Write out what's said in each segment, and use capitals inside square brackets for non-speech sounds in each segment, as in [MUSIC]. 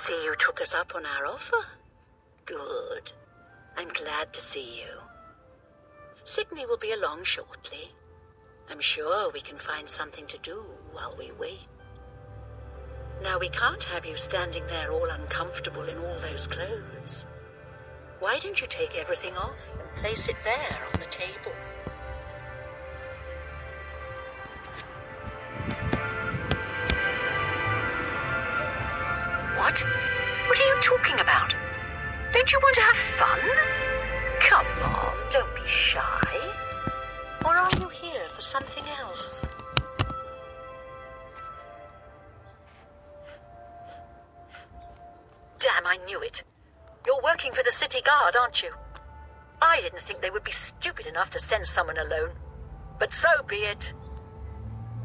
see you took us up on our offer. Good. I'm glad to see you. Sydney will be along shortly. I'm sure we can find something to do while we wait. Now, we can't have you standing there all uncomfortable in all those clothes. Why don't you take everything off and place it there on the table? Don't you want to have fun? Come on, don't be shy. Or are you here for something else? Damn, I knew it. You're working for the city guard, aren't you? I didn't think they would be stupid enough to send someone alone. But so be it.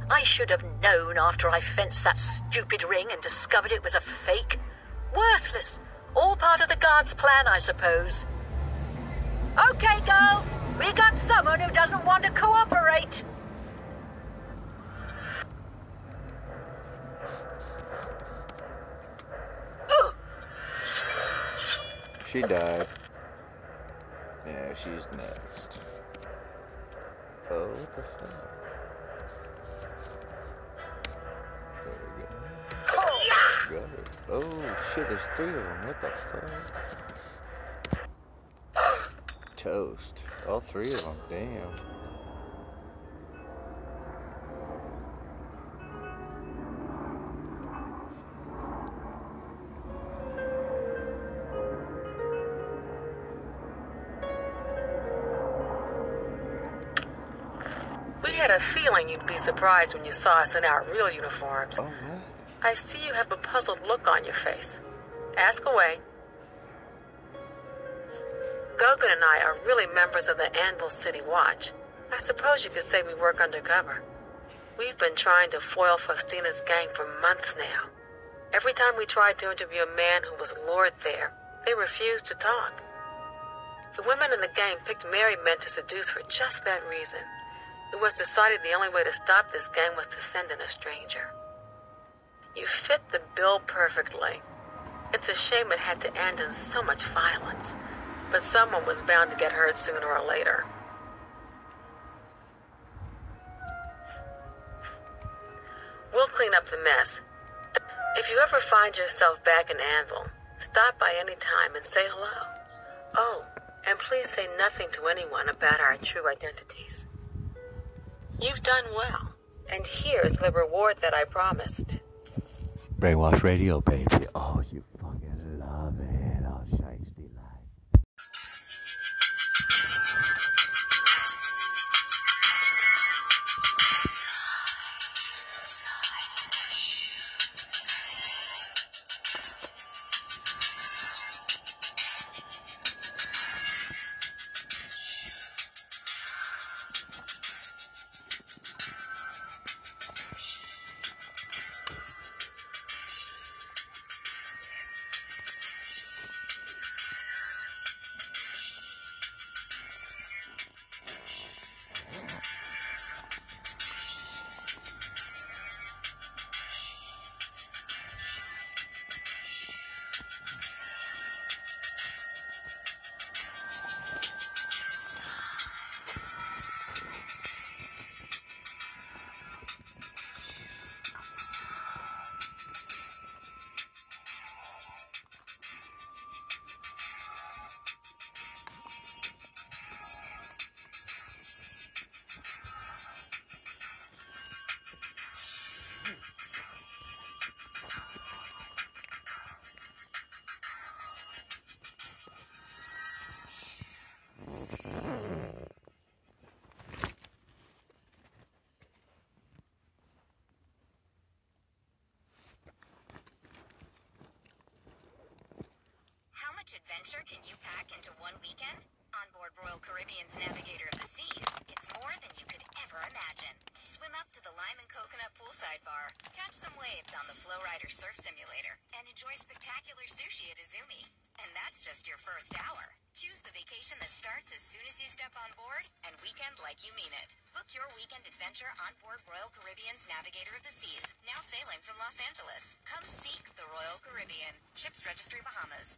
I should have known after I fenced that stupid ring and discovered it was a fake. Worthless. All part of the guard's plan, I suppose. Okay, girls. We got someone who doesn't want to cooperate. She died. Yeah, she's next. Oh, what the fuck? Oh shit, there's three of them. What the fuck? Toast. All three of them. Damn. We had a feeling you'd be surprised when you saw us in our real uniforms. Oh? I see you have a puzzled look on your face. Ask away. Gogan and I are really members of the Anvil City Watch. I suppose you could say we work undercover. We've been trying to foil Faustina's gang for months now. Every time we tried to interview a man who was lured there, they refused to talk. The women in the gang picked married men to seduce for just that reason. It was decided the only way to stop this gang was to send in a stranger. You fit the bill perfectly. It's a shame it had to end in so much violence, but someone was bound to get hurt sooner or later. We'll clean up the mess. If you ever find yourself back in Anvil, stop by any time and say hello. Oh, and please say nothing to anyone about our true identities. You've done well, and here's the reward that I promised. Brainwash Radio, baby. Oh, How much adventure can you pack into one weekend? On board Royal Caribbean's Navigator of the Seas, it's more than you could ever imagine. Swim up to the Lime and Coconut Poolside Bar, catch some waves on the Flowrider Surf Simulator, and enjoy spectacular sushi at Izumi. And that's just your first hour. Vacation that starts as soon as you step on board and weekend like you mean it. Book your weekend adventure on board Royal Caribbean's Navigator of the Seas, now sailing from Los Angeles. Come seek the Royal Caribbean. Ships Registry Bahamas.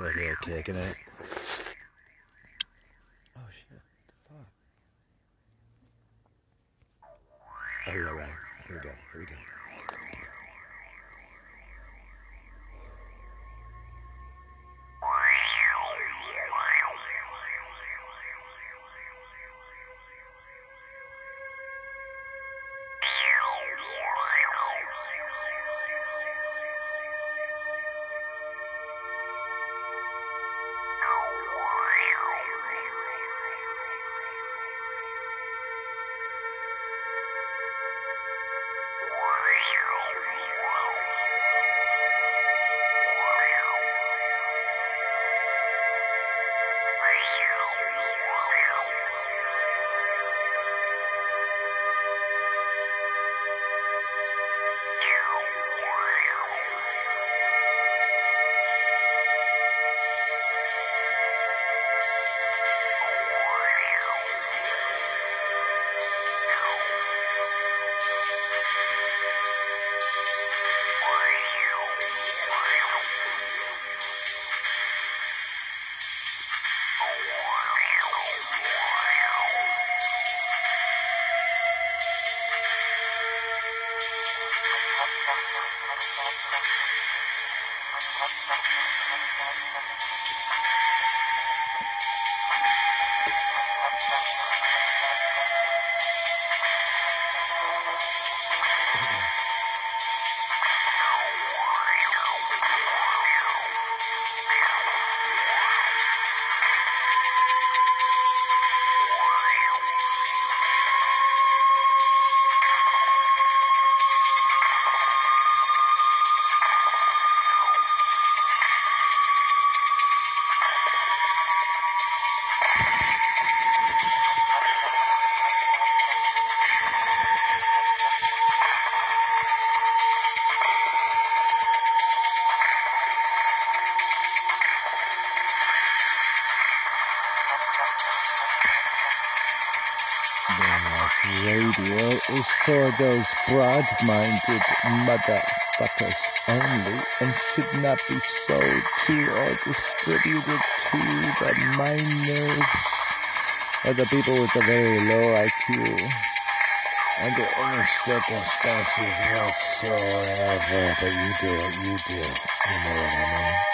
Right here kicking it. those broad-minded motherfuckers only and should not be sold to or distributed to the minors or the people with a very low IQ. Under any circumstances whatsoever, but you do you do. You know what I mean?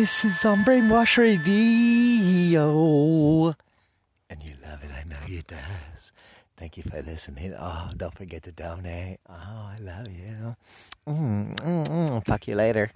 Ass is on Brainwash Radio. And you love it, I know you does. Thank you for listening. Oh, don't forget to donate. Oh, I love you. Mm, mm, mm. Fuck you later.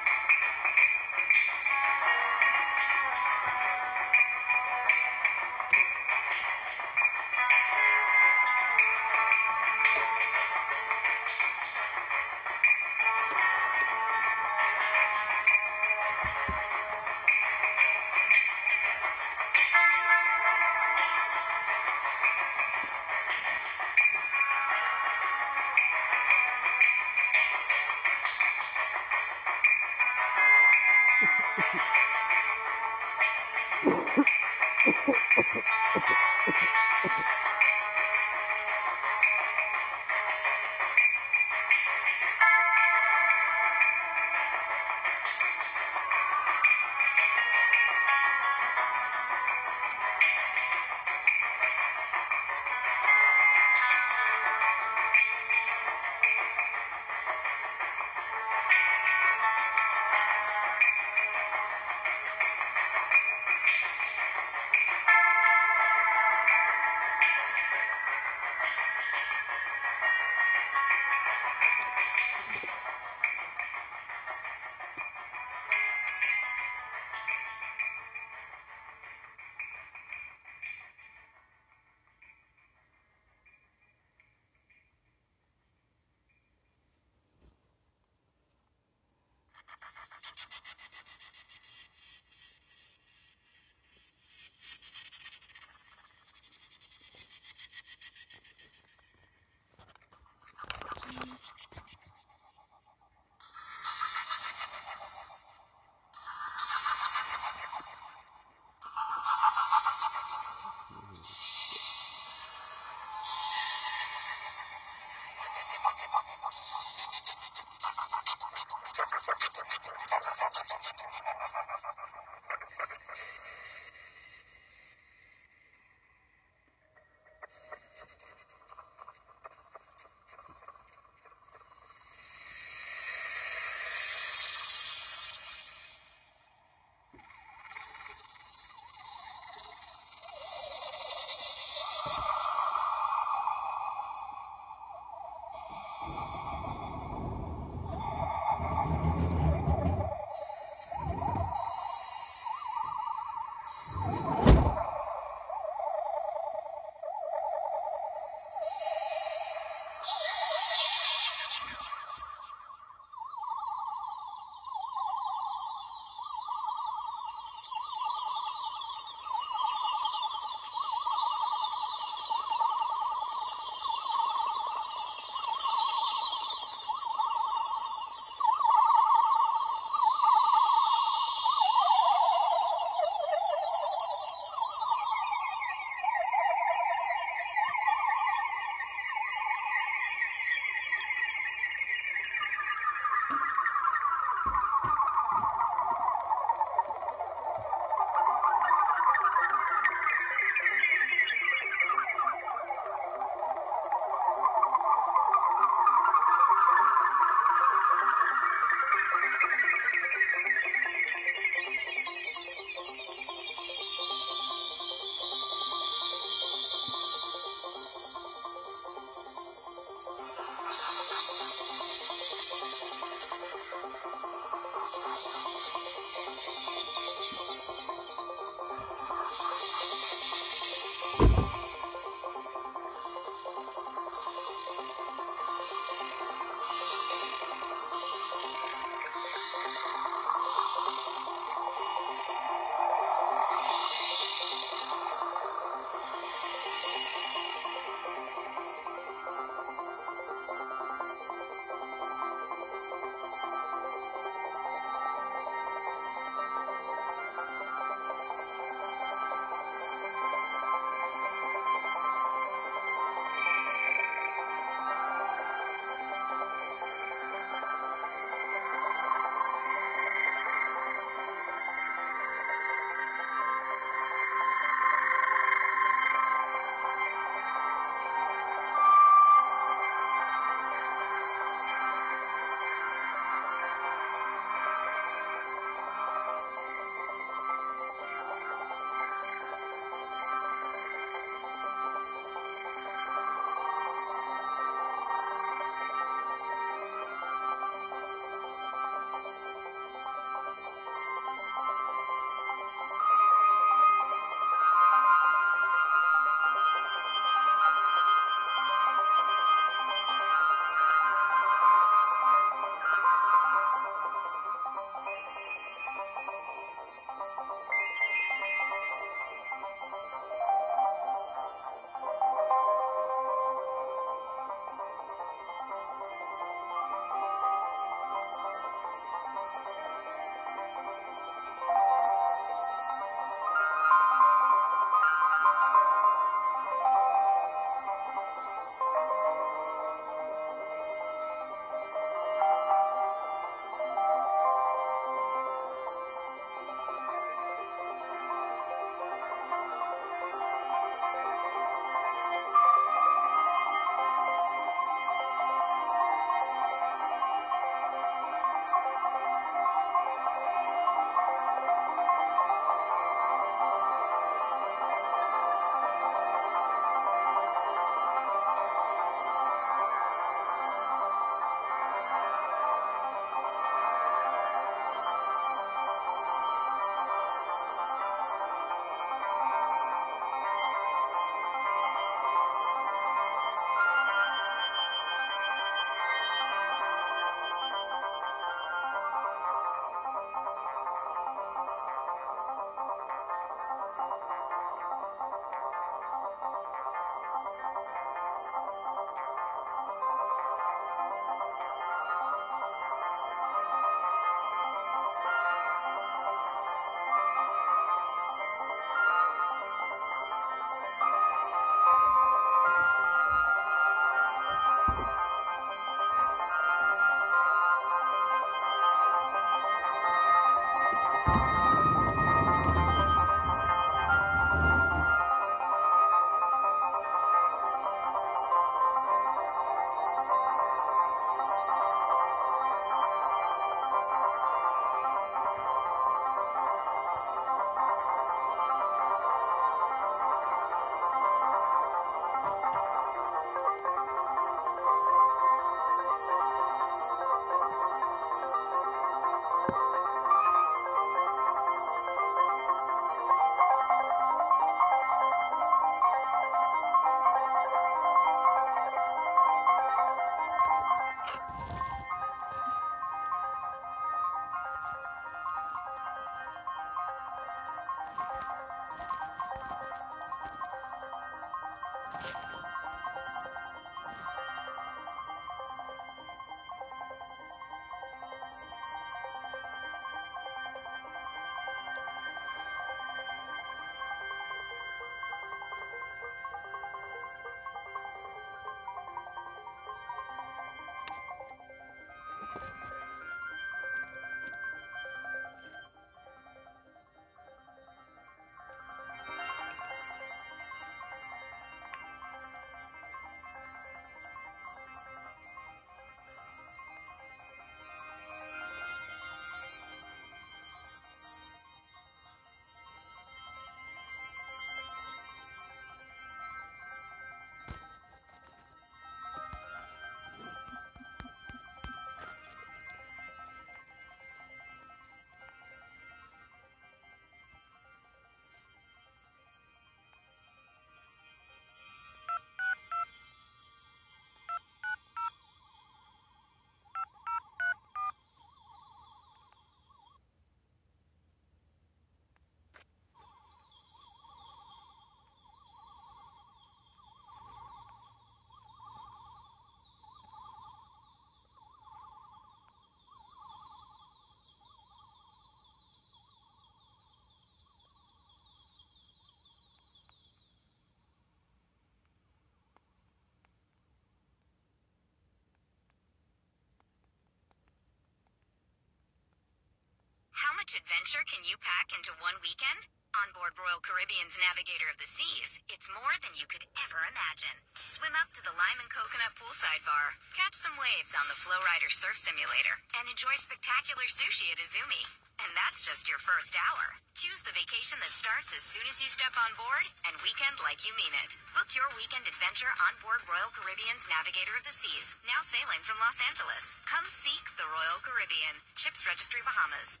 Much adventure can you pack into one weekend? On board Royal Caribbean's Navigator of the Seas, it's more than you could ever imagine. Swim up to the Lime and Coconut Poolside Bar, catch some waves on the Flowrider Surf Simulator, and enjoy spectacular sushi at Izumi. And that's just your first hour. Choose the vacation that starts as soon as you step on board and weekend like you mean it. Book your weekend adventure on board Royal Caribbean's Navigator of the Seas, now sailing from Los Angeles. Come seek the Royal Caribbean. Ships Registry Bahamas.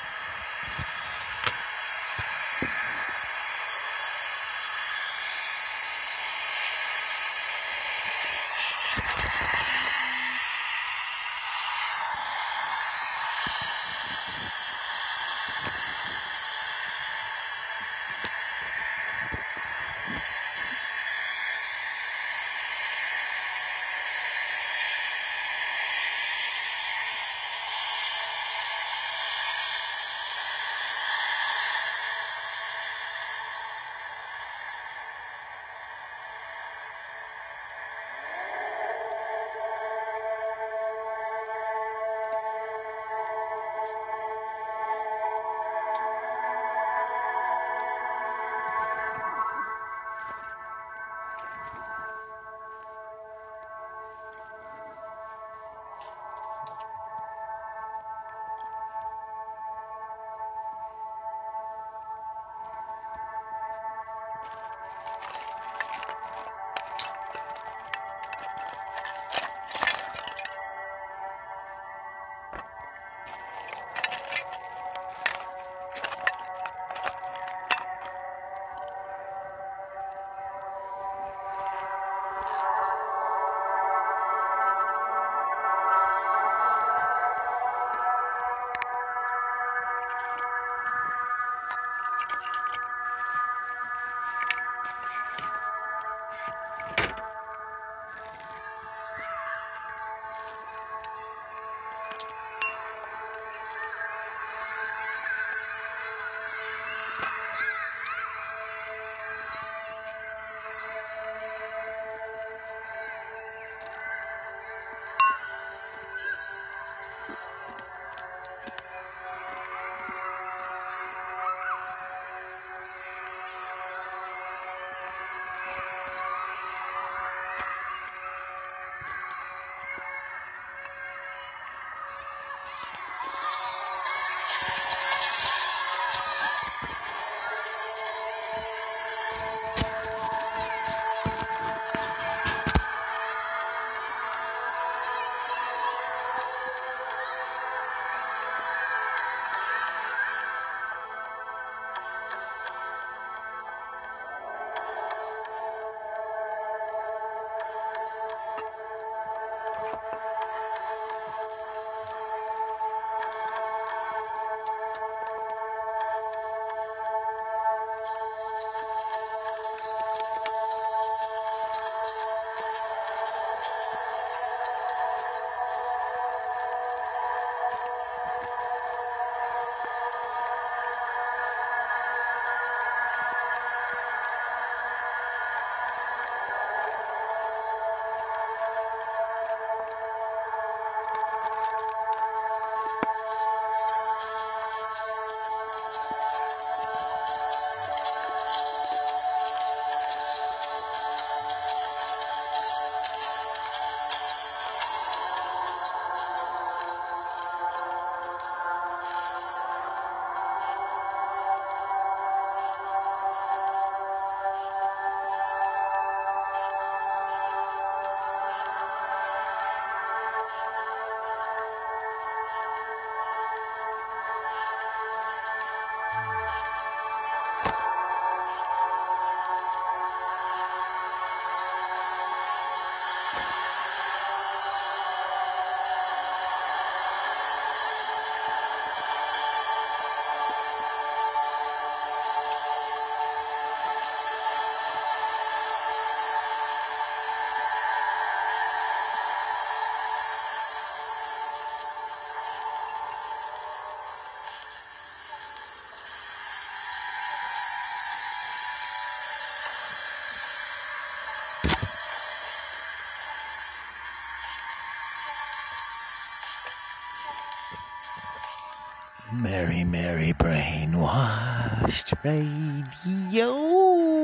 Mary, merry brainwashed radio,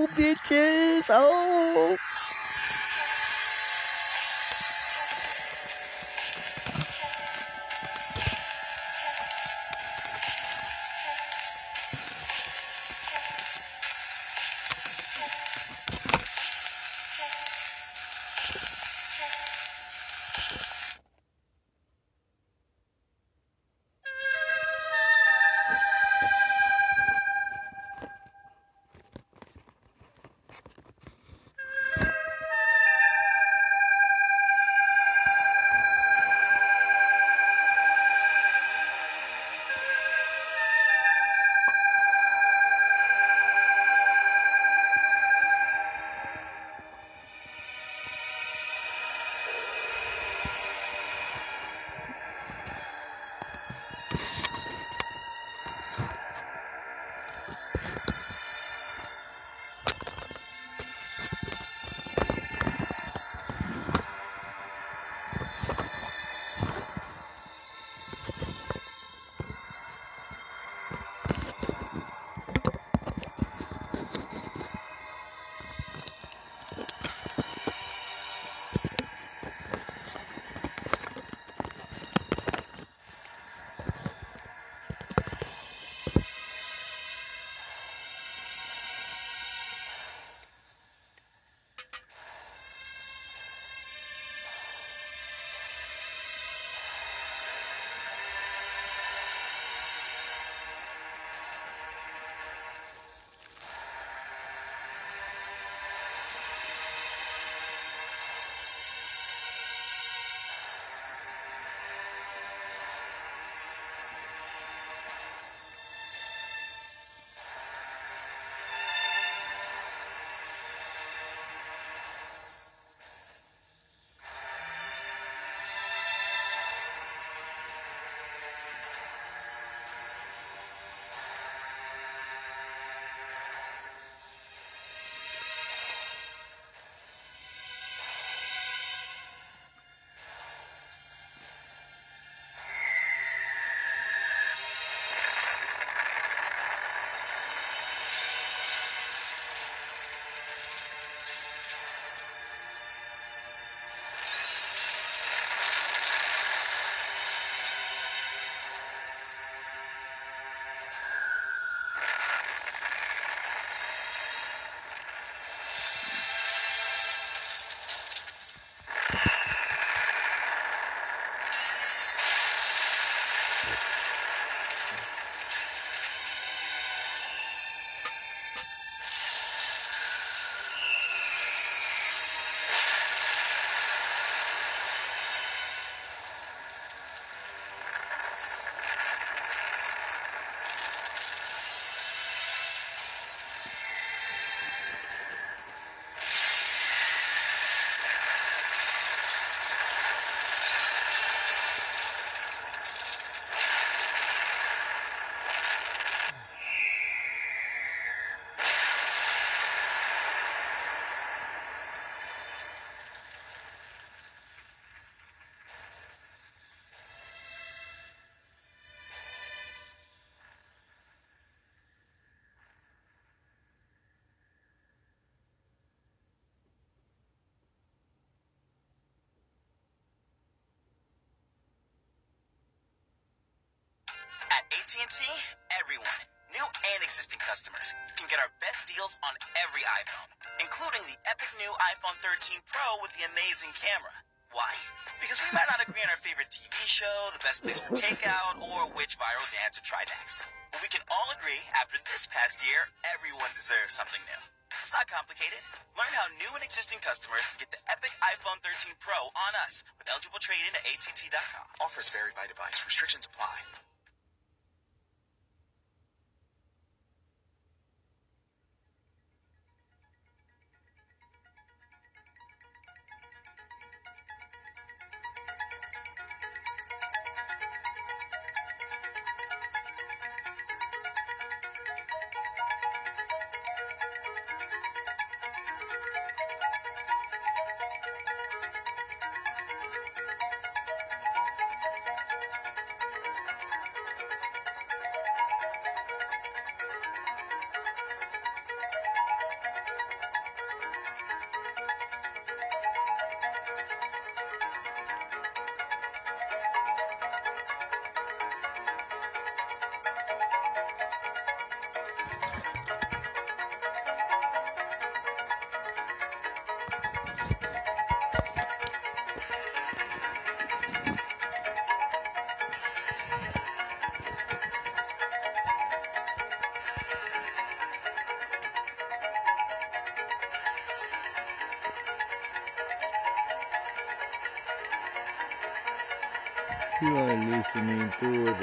bitches. Oh. AT&T, everyone, new and existing customers, can get our best deals on every iPhone, including the epic new iPhone 13 Pro with the amazing camera. Why? Because we might not agree on our favorite TV show, the best place for takeout, or which viral dance to try next. But we can all agree after this past year, everyone deserves something new. It's not complicated. Learn how new and existing customers can get the epic iPhone 13 Pro on us with eligible trade-in at ATT.com. Offers vary by device. Restrictions apply.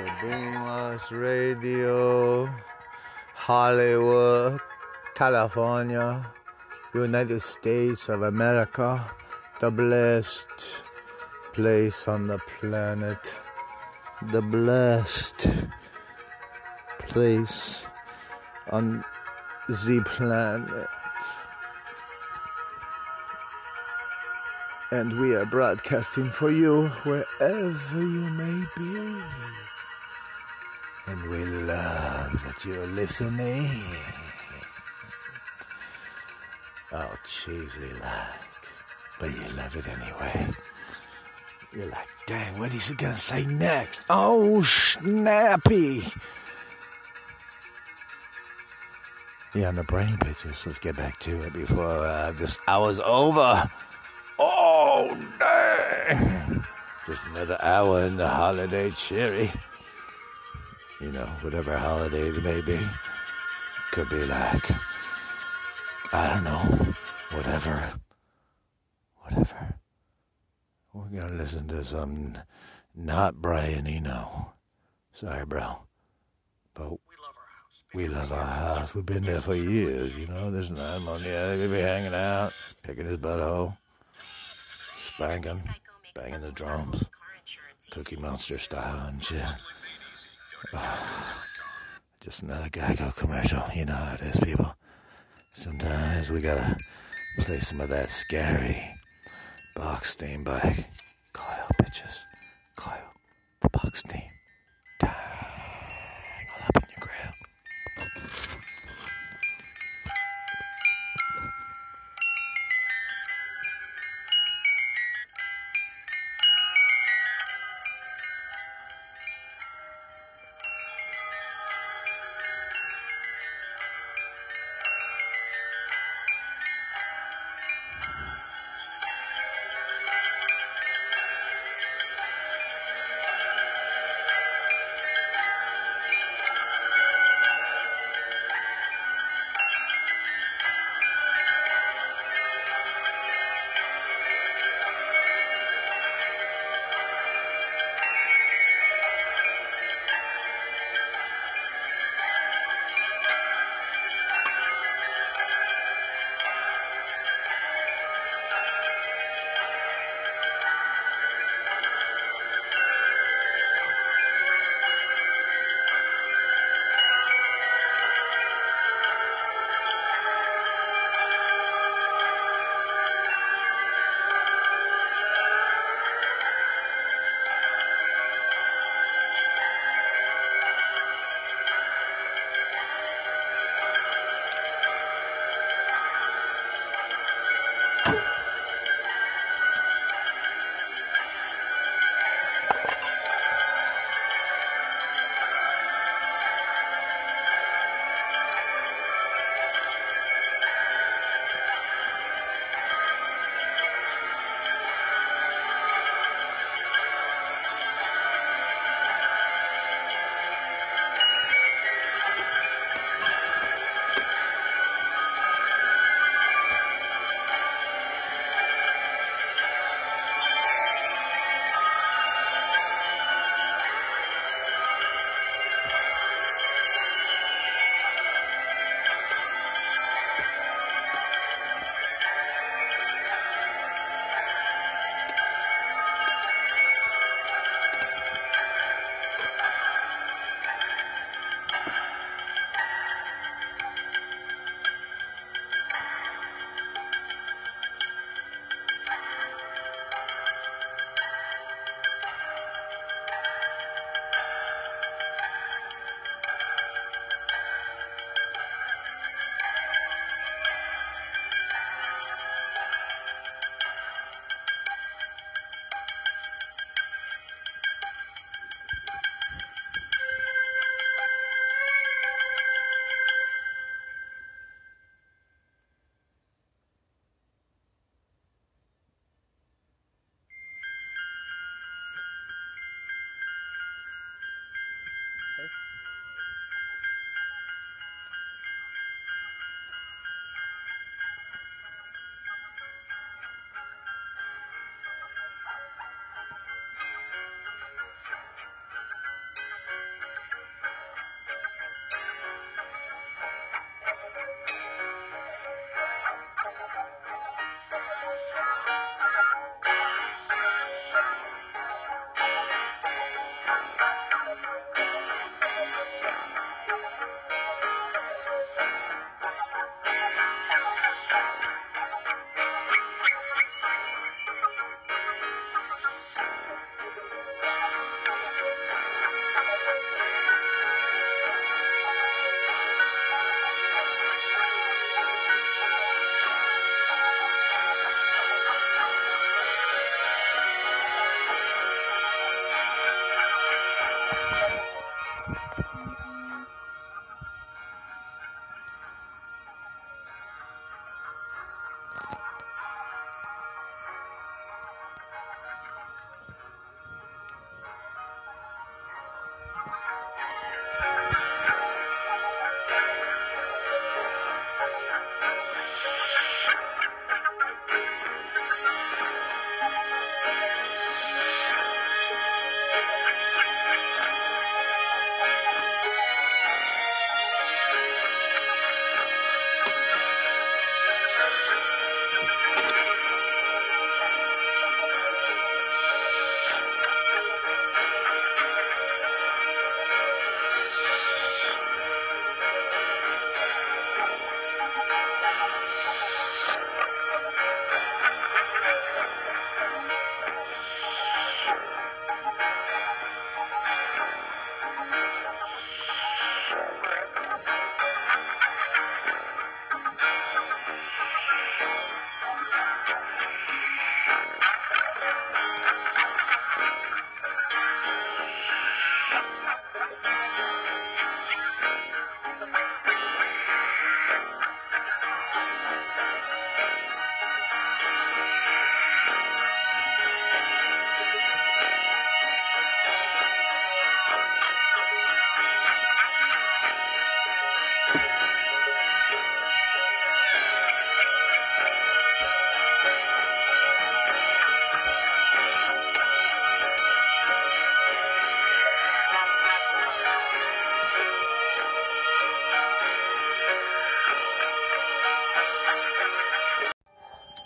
Brainwash Radio, Hollywood, California, United States of America, the blessed place on the planet, the blessed place on the planet. And we are broadcasting for you wherever you may be. You're listening. Oh, cheesy like, but you love it anyway. You're like, dang, what is he gonna say next? Oh, snappy. Yeah, on the brain pictures. Let's get back to it before uh, this hour's over. Oh, dang. Just another hour in the holiday cherry. You know, whatever holiday it may be. Could be like, I don't know, whatever. Whatever. We're going to listen to some not Brian Eno. Sorry, bro. But we love our house. We've been there for years, you know. There's nothing on there. We'll be hanging out, picking his butthole, spanking, banging the drums, Cookie Monster style and shit. [SIGHS] Just another Geico commercial. You know how it is, people. Sometimes we gotta play some of that scary box theme by Kyle Bitches. Kyle, the box theme. Dang,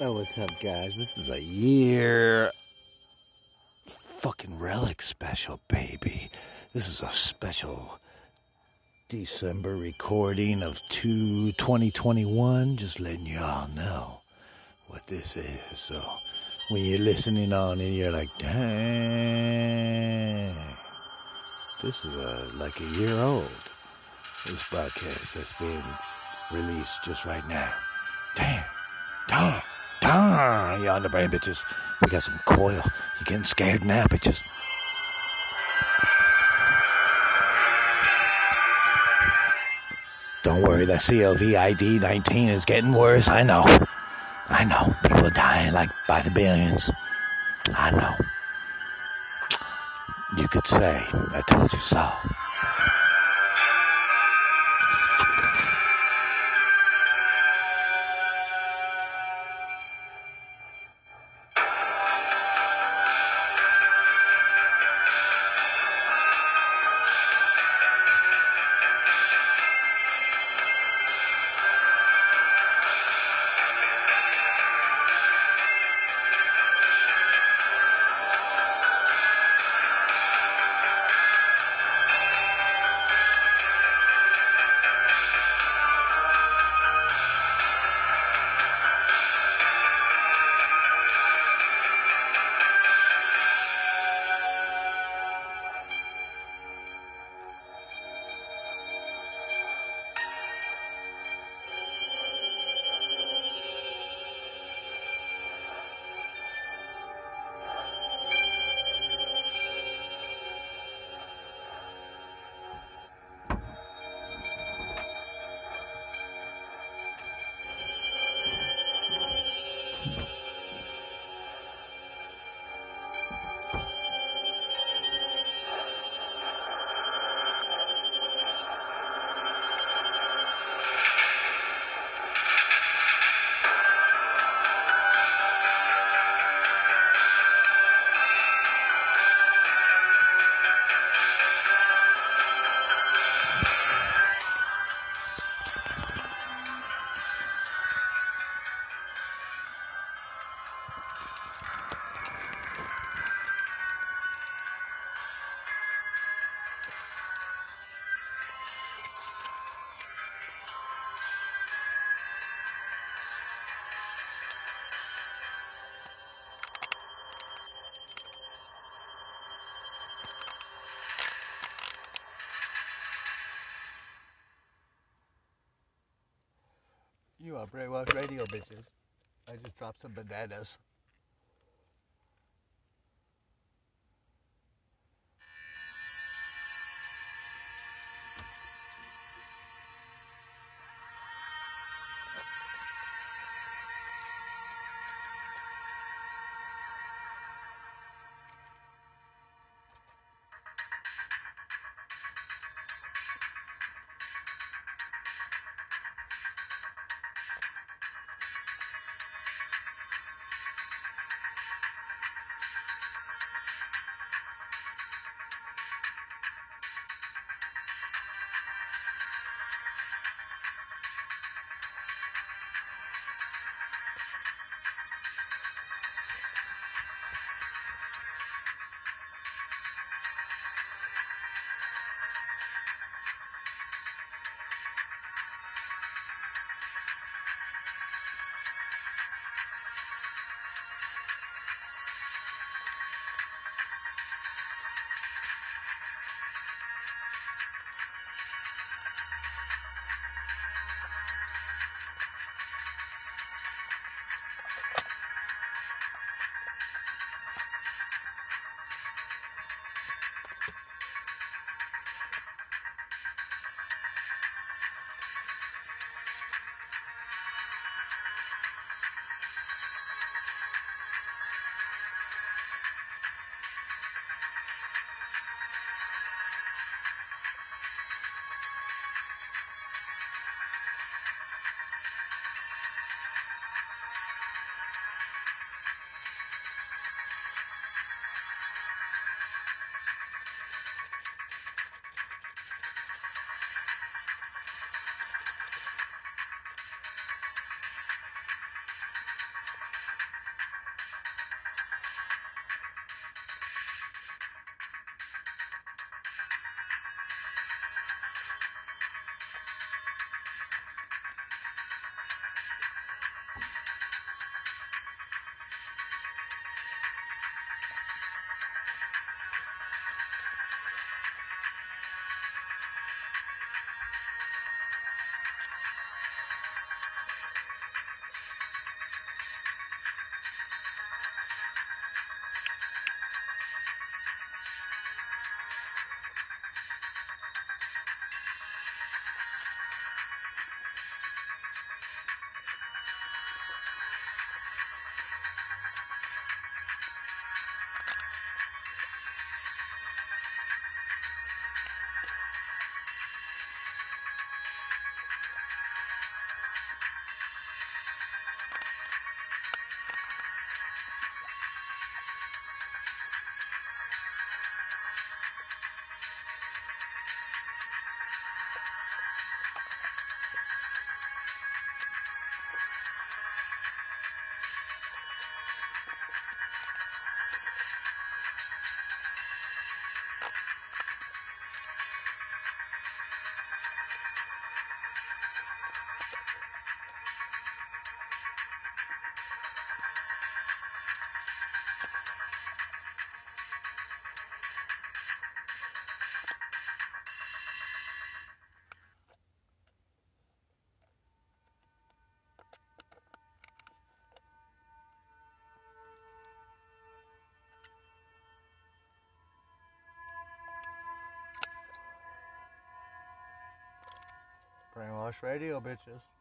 What's up, guys? This is a year fucking relic special, baby. This is a special December recording of 2 2021. Just letting you all know what this is. So when you're listening on and you're like, dang, this is a, like a year old. This podcast that's being released just right now. Damn. Darn, you on the brain, bitches. We got some coil. You getting scared now, bitches. Don't worry, that COVID 19 is getting worse. I know. I know. People are dying like by the billions. I know. You could say, I told you so. Are Brainwash Radio, bitches. I just dropped some bananas. Brainwash Radio, bitches.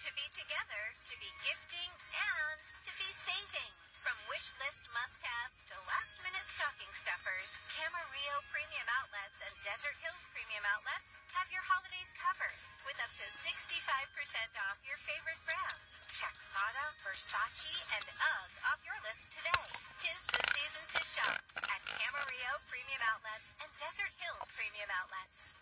To be together, to be gifting, and to be saving. From wish list must-haves to last-minute stocking stuffers, Camarillo Premium Outlets and Desert Hills Premium Outlets have your holidays covered with up to 65% off your favorite brands. Check Prada, Versace, and UGG off your list today. Tis the season to shop at Camarillo Premium Outlets and Desert Hills Premium Outlets.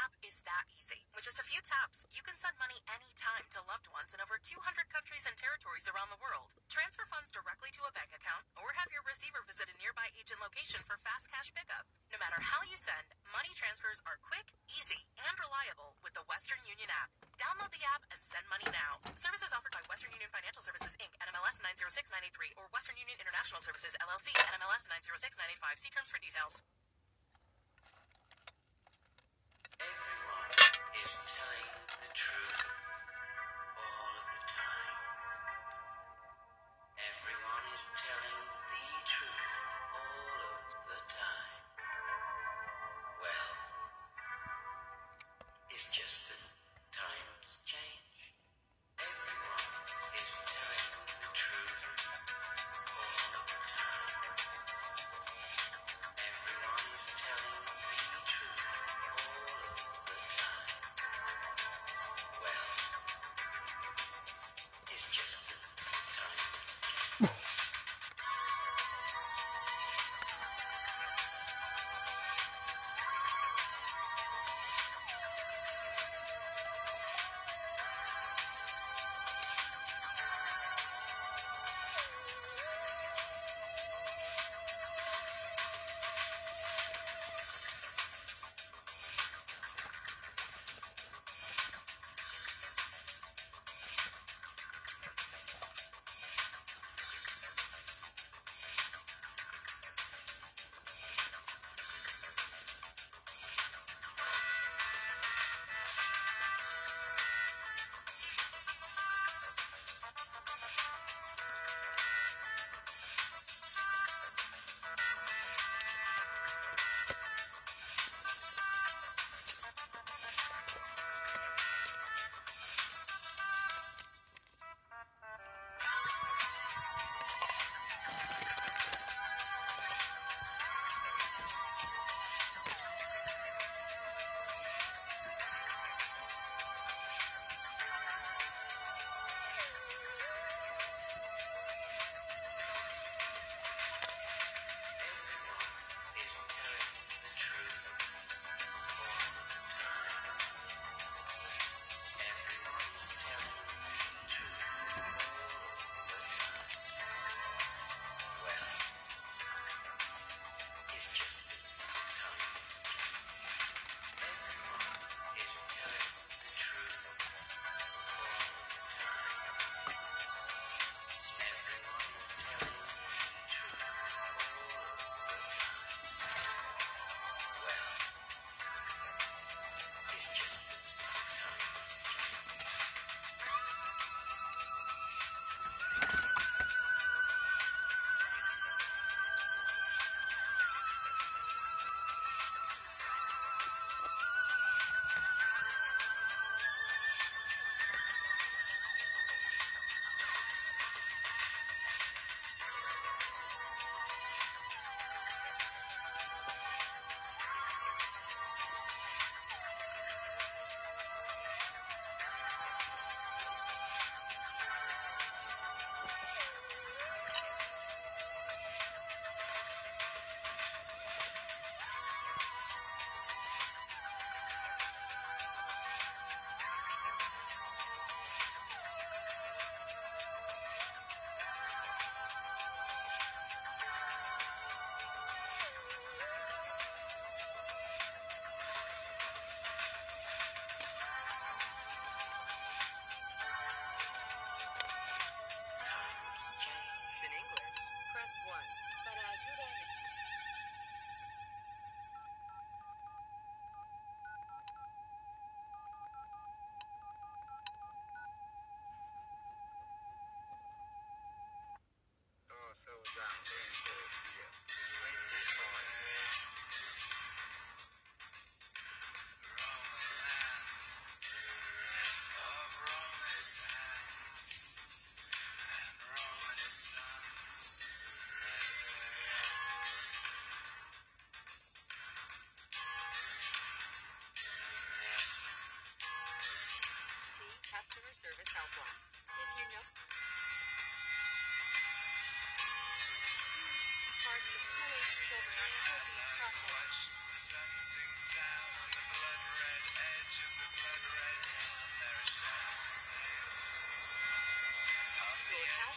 App is that easy. With just a few taps, you can send money anytime to loved ones in over 200 countries and territories around the world. Transfer funds directly to a bank account or have your receiver visit a nearby agent location for fast cash pickup. No matter how you send, money transfers are quick, easy, and reliable with the Western Union app. Download the app and send money now. Services offered by Western Union Financial Services Inc. NMLS 906983 or Western Union International Services LLC NMLS 906985. See terms for details. Everyone is telling the truth all of the time. Everyone is telling the truth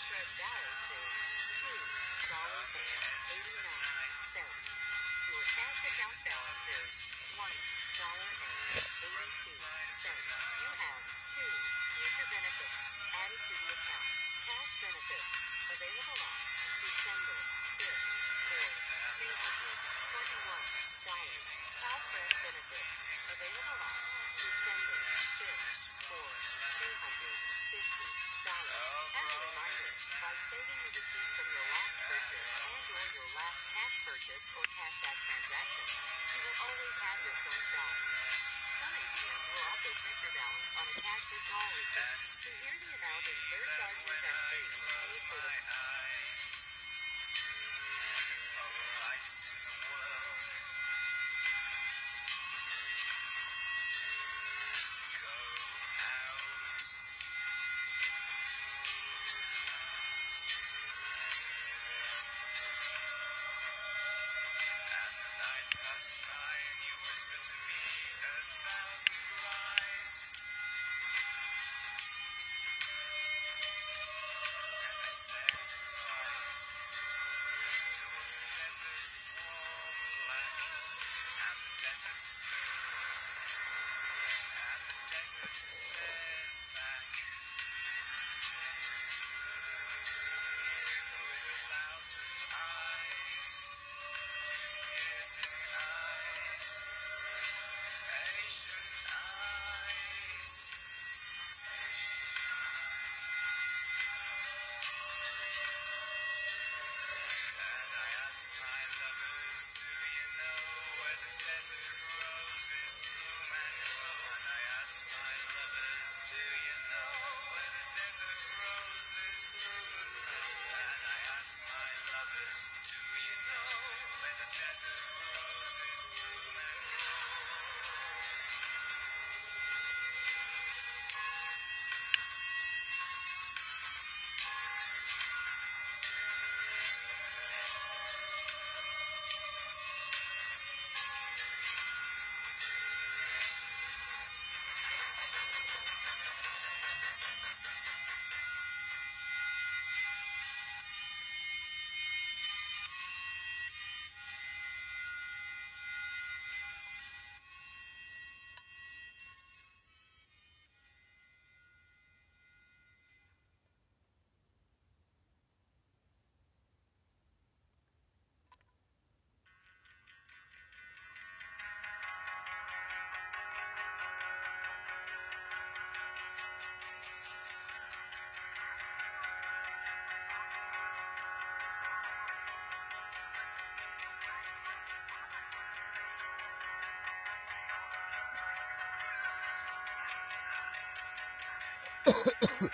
transfer dial to 2 dollar bank 89 cents. Your cash account balance is $1. Ugh.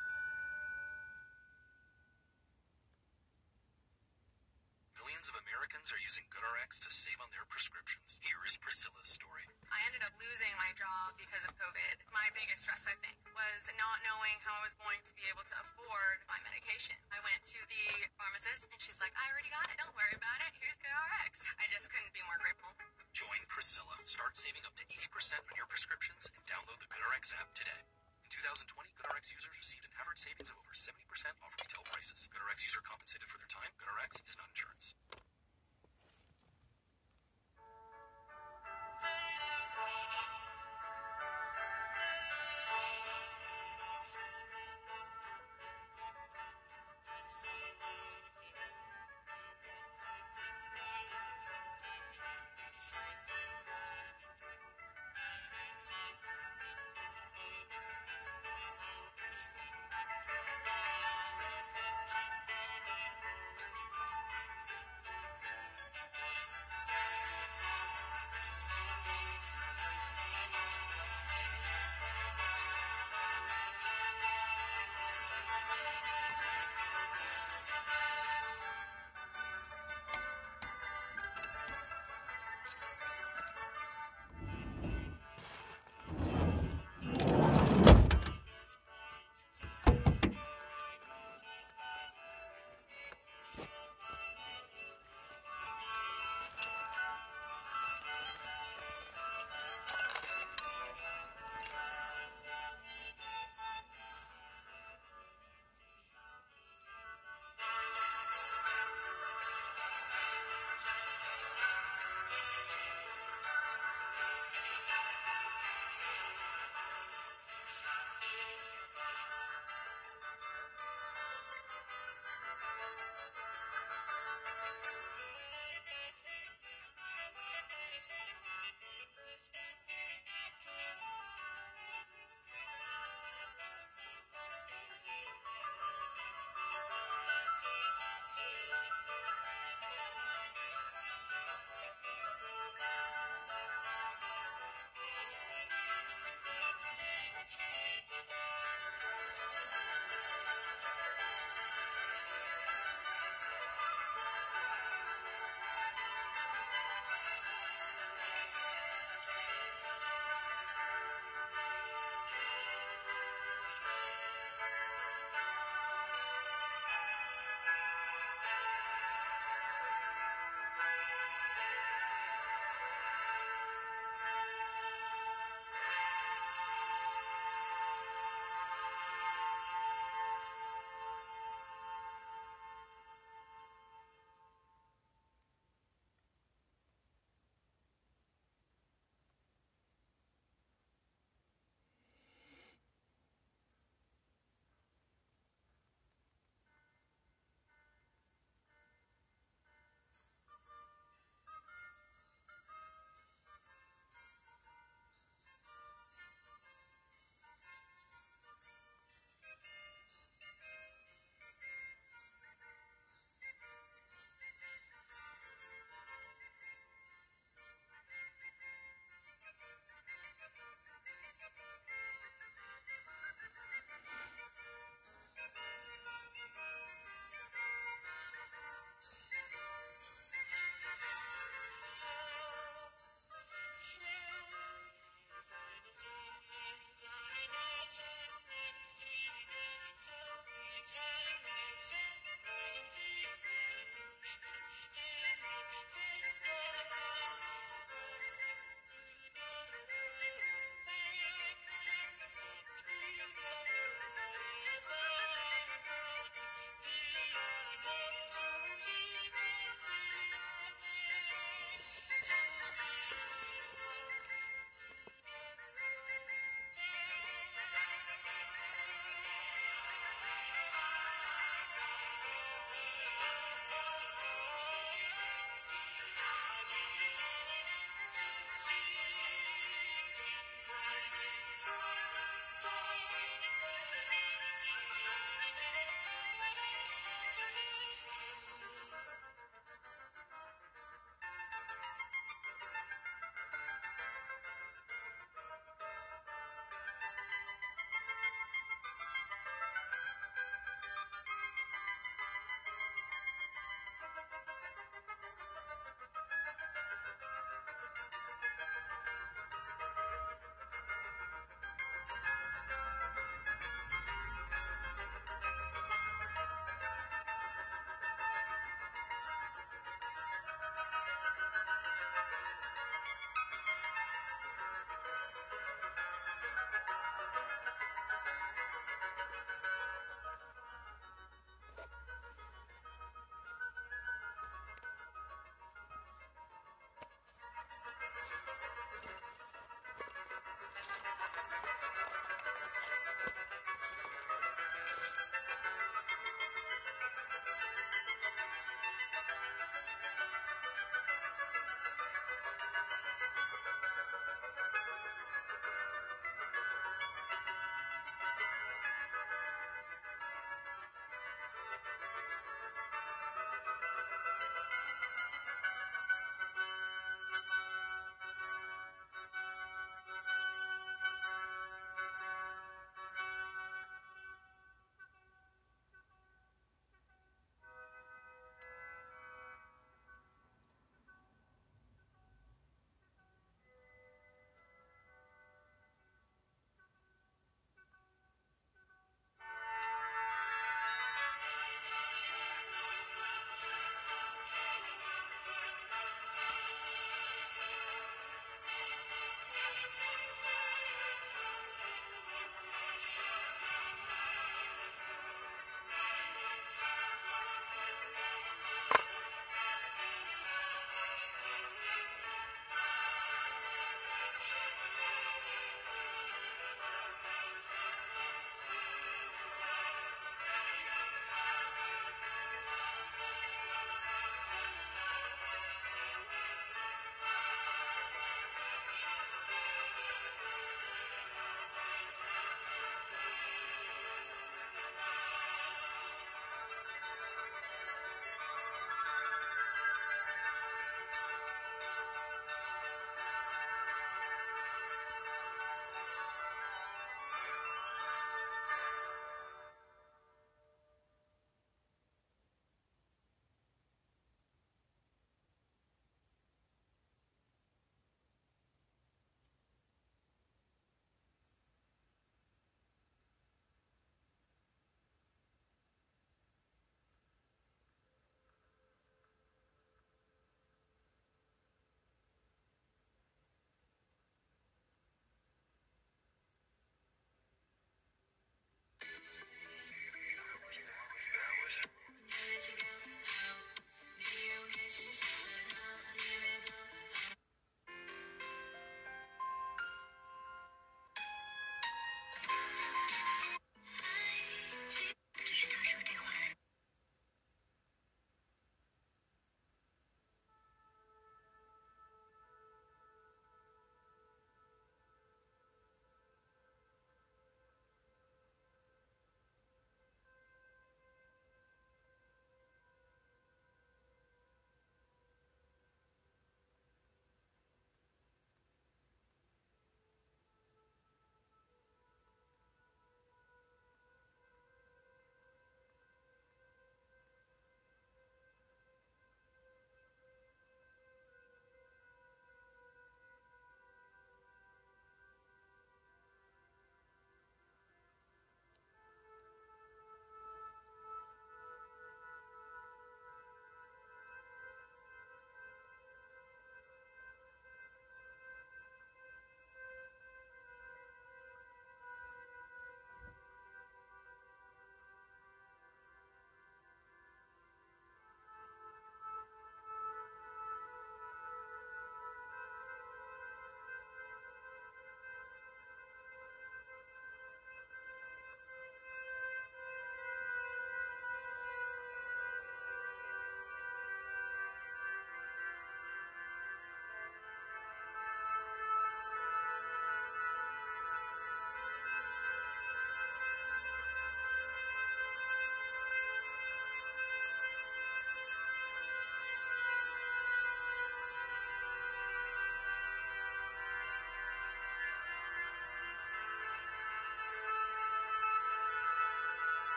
Americans are using GoodRx to save on their prescriptions. Here is Priscilla's story. I ended up losing my job because of COVID. My biggest stress, I think, was not knowing how I was going to be able to afford my medication. I went to the pharmacist and she's like, I already got it. Don't worry about it. Here's GoodRx. I just couldn't be more grateful. Join Priscilla. Start saving up to 80% on your prescriptions and download the GoodRx app today. In 2020, GoodRx users received an average savings of over 70% off retail prices. GoodRx user compensated for their time. GoodRx is not insurance.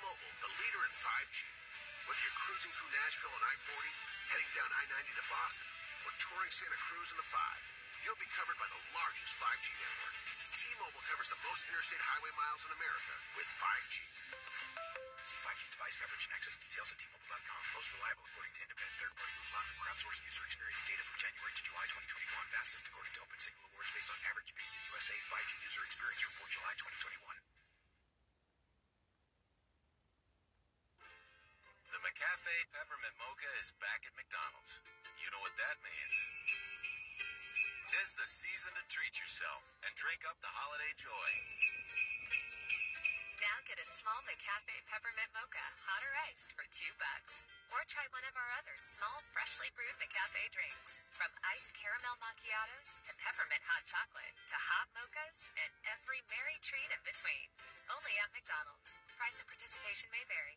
T-Mobile, the leader in 5G. Whether you're cruising through Nashville on I-40, heading down I-90 to Boston, or touring Santa Cruz in the 5, you'll be covered by the largest 5G network. T-Mobile covers the most interstate highway miles in America with 5G. See 5G device coverage and access details at T-Mobile.com. Most reliable according to independent third-party Ookla from crowdsourced user experience data from January to July 2021. Fastest according to Open Signal Awards based on average speeds in USA 5G user experience report July 2021. The McCafe Peppermint Mocha is back at McDonald's. You know what that means. Tis the season to treat yourself and drink up the holiday joy. Now get a small McCafe peppermint mocha, hot or iced, for two bucks. Or try one of our other small, freshly brewed McCafe drinks. From iced caramel macchiatos to peppermint hot chocolate to hot mochas and every merry treat in between. Only at McDonald's. Price and participation may vary.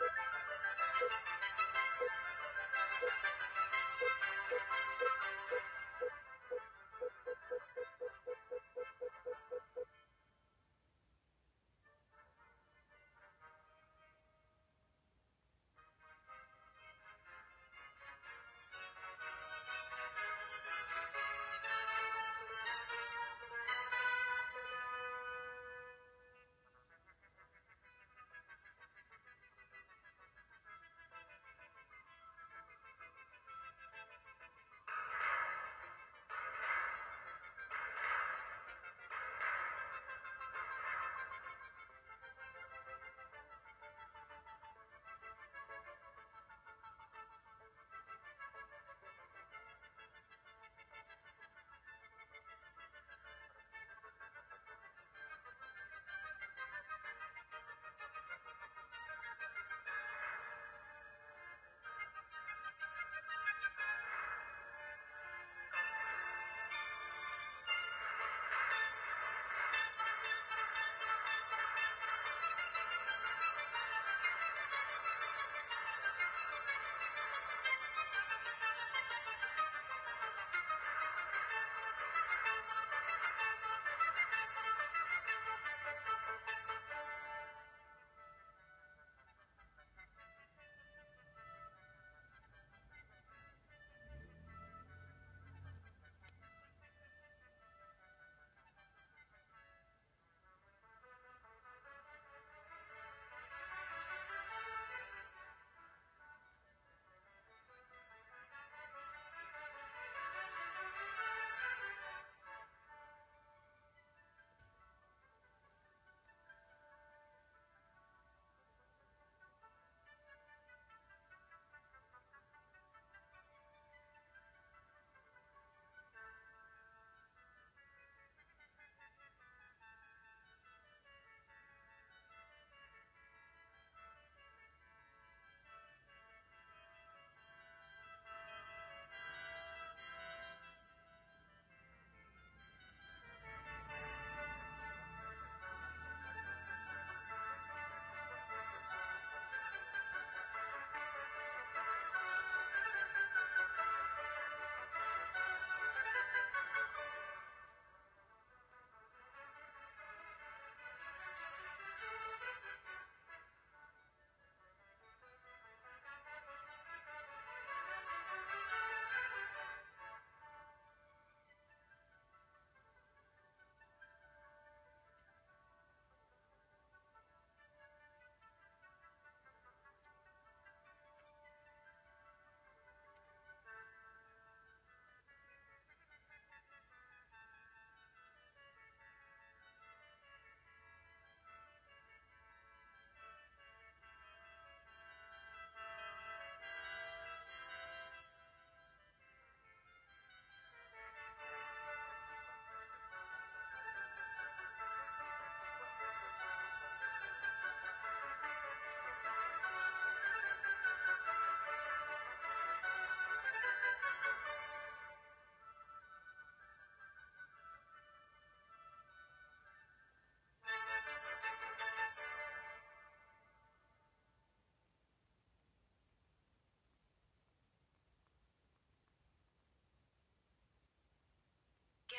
Thank you.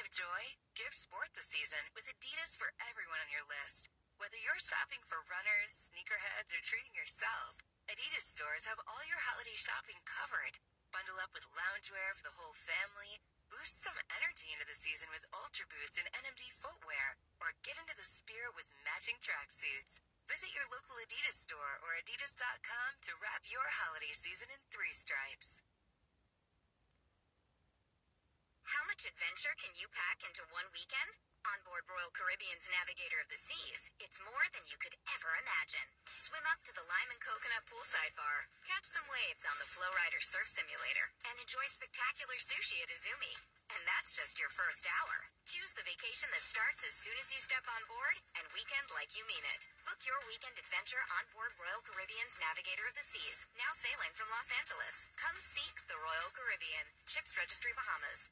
Joy, give sport the season with Adidas for everyone on your list. Whether you're shopping for runners, sneakerheads, or treating yourself, Adidas stores have all your holiday shopping covered. Bundle up with loungewear for the whole family, boost some energy into the season with Ultra Boost and NMD footwear, or get into the spirit with matching tracksuits. Visit your local Adidas store or adidas.com to wrap your holiday season in three stripes. How much adventure can you pack into one weekend? On board Royal Caribbean's Navigator of the Seas, it's more than you could ever imagine. Swim up to the Lime and Coconut Poolside Bar, catch some waves on the Flowrider Surf Simulator, and enjoy spectacular sushi at Izumi. And that's just your first hour. Choose the vacation that starts as soon as you step on board and weekend like you mean it. Book your weekend adventure on board Royal Caribbean's Navigator of the Seas, now sailing from Los Angeles. Come seek the Royal Caribbean. Ships Registry Bahamas.